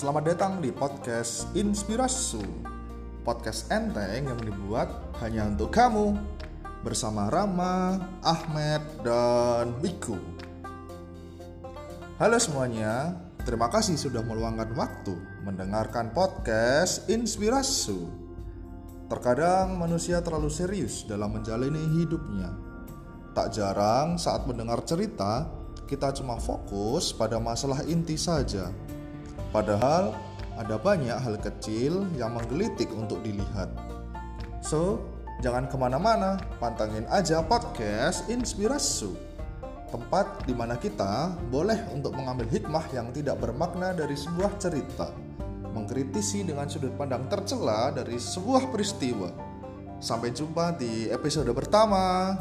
Selamat datang di podcast Inspirasu. Podcast enteng yang dibuat hanya untuk kamu. Bersama Rama, Ahmed, dan Wiku. Halo semuanya, terima kasih sudah meluangkan waktu mendengarkan podcast Inspirasu. Terkadang manusia terlalu serius dalam menjalani hidupnya. Tak jarang saat mendengar cerita, kita cuma fokus pada masalah inti saja Padahal ada banyak hal kecil yang menggelitik untuk dilihat. So, jangan ke mana-mana, pantangin aja podcast Inspirasu. Tempat di mana kita boleh untuk mengambil hikmah yang tidak bermakna dari sebuah cerita. Mengkritisi dengan sudut pandang tercela dari sebuah peristiwa. Sampai jumpa di episode pertama.